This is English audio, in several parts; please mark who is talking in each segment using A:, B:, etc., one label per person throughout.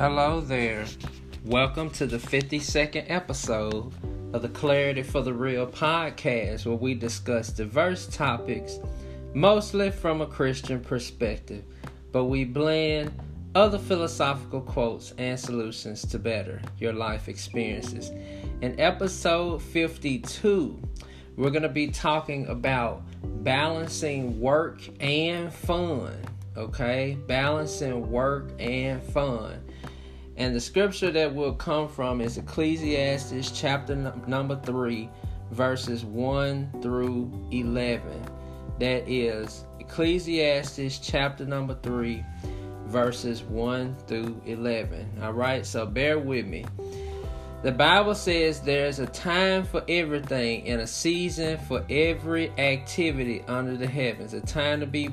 A: Hello there. Welcome to the 52nd episode of the Clarity for the Real podcast, where we discuss diverse topics, mostly from a Christian perspective, but we blend other philosophical quotes and solutions to better your life experiences. In episode 52, we're going to be talking about balancing work and fun. Okay, balancing work and fun. And the scripture that will come from is Ecclesiastes chapter number 3, verses 1 through 11. That is Ecclesiastes chapter number 3, verses 1 through 11. All right, so bear with me. The Bible says there's a time for everything and a season for every activity under the heavens, a time to be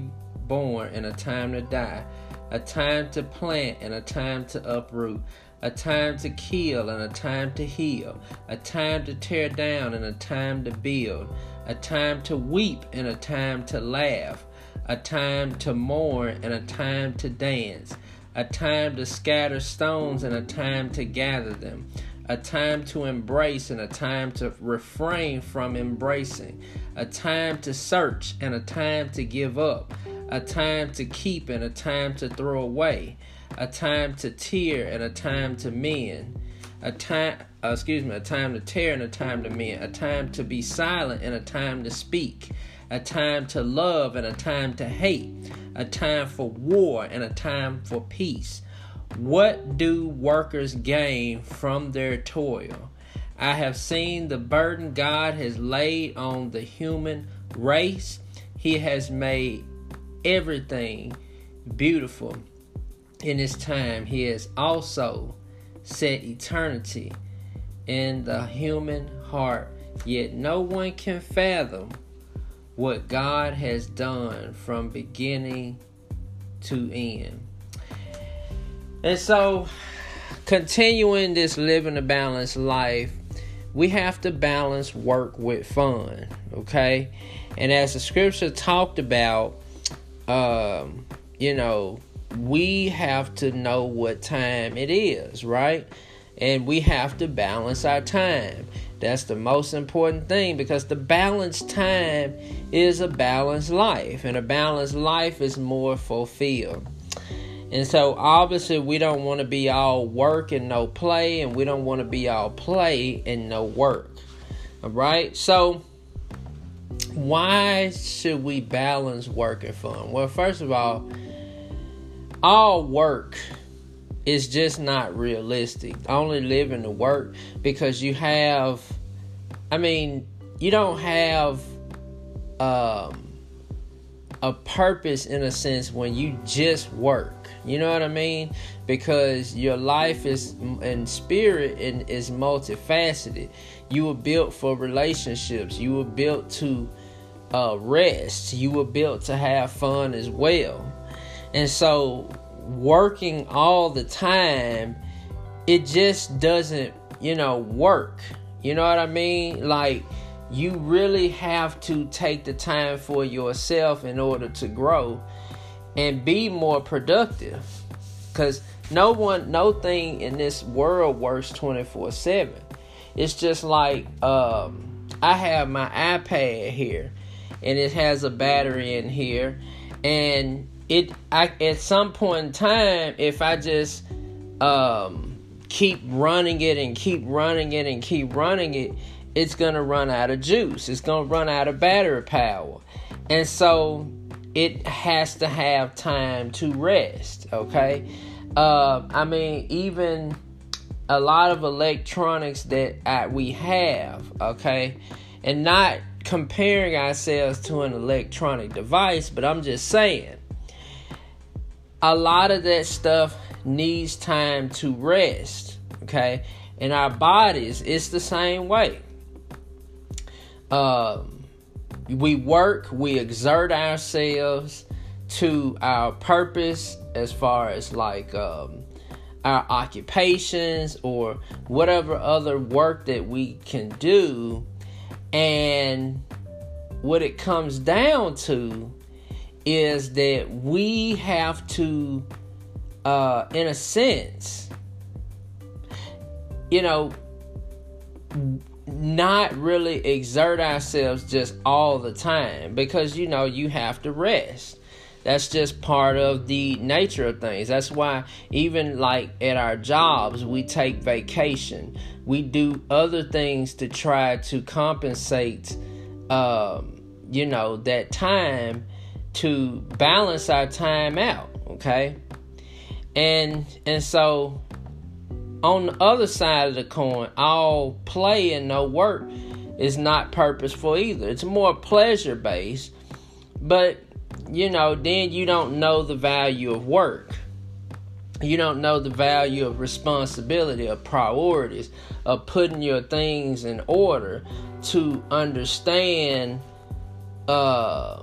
A: born and a time to die a time to plant and a time to uproot, a time to kill and a time to heal, a time to tear down and a time to build, a time to weep and a time to laugh, a time to mourn and a time to dance, a time to scatter stones and a time to gather them, a time to embrace and a time to refrain from embracing, a time to search and a time to give up a time to keep and a time to throw away, a time to tear and a time to mend, a time uh, excuse me, a time to tear and a time to mend, a time to be silent and a time to speak, a time to love and a time to hate, a time for war and a time for peace. What do workers gain from their toil? I have seen the burden God has laid on the human race. He has made everything beautiful in his time, he has also set eternity in the human heart. Yet no one can fathom what God has done from beginning to end. And so, continuing this living a balanced life, we have to balance work with fun, okay? And as the scripture talked about, um, you know, we have to know what time it is, right? And we have to balance our time. That's the most important thing because the balanced time is a balanced life, and a balanced life is more fulfilled. And so, obviously, we don't want to be all work and no play, and we don't want to be all play and no work. All right? So, why should we balance work and fun? Well, first of all, all work is just not realistic. Only living to work because you have, I mean, you don't have um, a purpose in a sense when you just work. You know what I mean? Because your life is and spirit and is multifaceted. You were built for relationships. You were built to uh, rest. You were built to have fun as well. And so, working all the time, it just doesn't, you know, work. You know what I mean? Like, you really have to take the time for yourself in order to grow and be more productive. Because no one, no thing in this world works 24 7. It's just like um, I have my iPad here and it has a battery in here and it I, at some point in time if i just um, keep running it and keep running it and keep running it it's gonna run out of juice it's gonna run out of battery power and so it has to have time to rest okay uh, i mean even a lot of electronics that I, we have okay and not comparing ourselves to an electronic device, but I'm just saying a lot of that stuff needs time to rest, okay? In our bodies, it's the same way. Um, we work, we exert ourselves to our purpose as far as like um, our occupations or whatever other work that we can do. And what it comes down to is that we have to uh, in a sense, you know, not really exert ourselves just all the time because you know you have to rest. That's just part of the nature of things. That's why even like at our jobs we take vacation. We do other things to try to compensate um, you know that time to balance our time out okay? And and so on the other side of the coin, all play and no work is not purposeful either. It's more pleasure based, but you know, then you don't know the value of work. You don't know the value of responsibility, of priorities, of putting your things in order to understand, uh,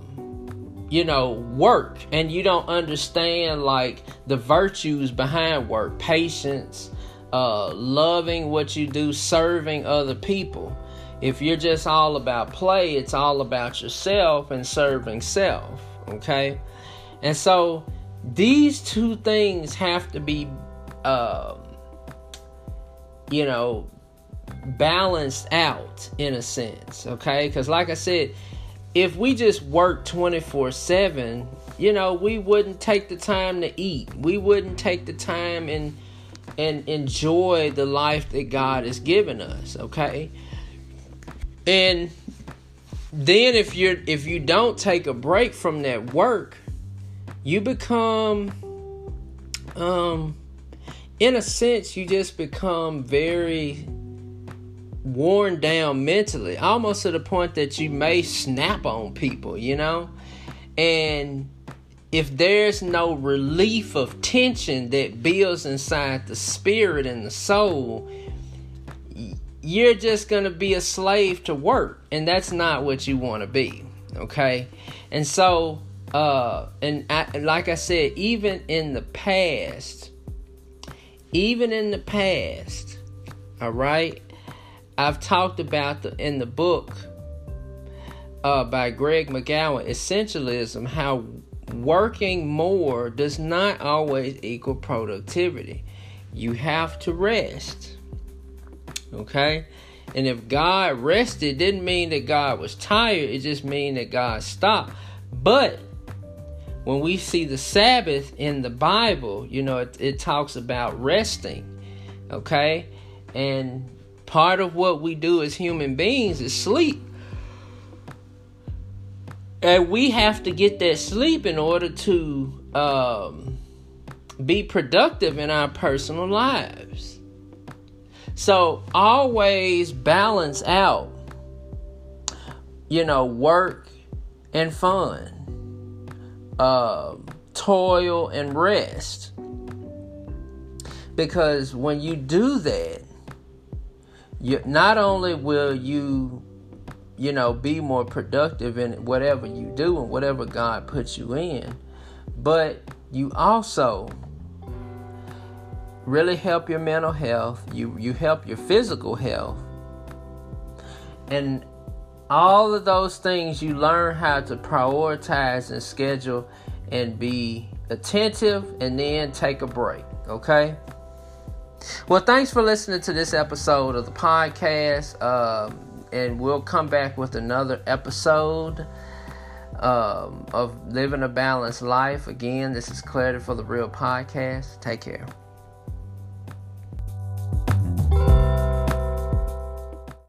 A: you know, work. And you don't understand like the virtues behind work, patience, uh, loving what you do, serving other people. If you're just all about play, it's all about yourself and serving self. Okay? And so these two things have to be, uh, you know, balanced out in a sense. Okay? Because, like I said, if we just work 24 7, you know, we wouldn't take the time to eat. We wouldn't take the time and and enjoy the life that God has given us, okay? And then if you're if you don't take a break from that work, you become um in a sense you just become very worn down mentally, almost to the point that you may snap on people, you know? And if there's no relief of tension that builds inside the spirit and the soul, you're just going to be a slave to work. And that's not what you want to be. Okay. And so, uh, and, I, like I said, even in the past, even in the past, all right, I've talked about the in the book uh, by Greg McKeown, Essentialism, how working more does not always equal productivity. You have to rest. Okay? And if God rested, didn't mean that God was tired, it just means that God stopped. But when we see the Sabbath in the Bible, you know, it, it talks about resting. Okay? And part of what we do as human beings is sleep. And we have to get that sleep in order to um, be productive in our personal lives. So always balance out, you know, work and fun, uh, toil and rest. Because when you do that, you not only will you you know, be more productive in whatever you do and whatever God puts you in. But you also really help your mental health, you you help your physical health. And all of those things you learn how to prioritize and schedule and be attentive and then take a break, okay? Well, thanks for listening to this episode of the podcast. Um, and we'll come back with another episode um, of living a balanced life. Again, this is Clarity for the Real podcast. Take care.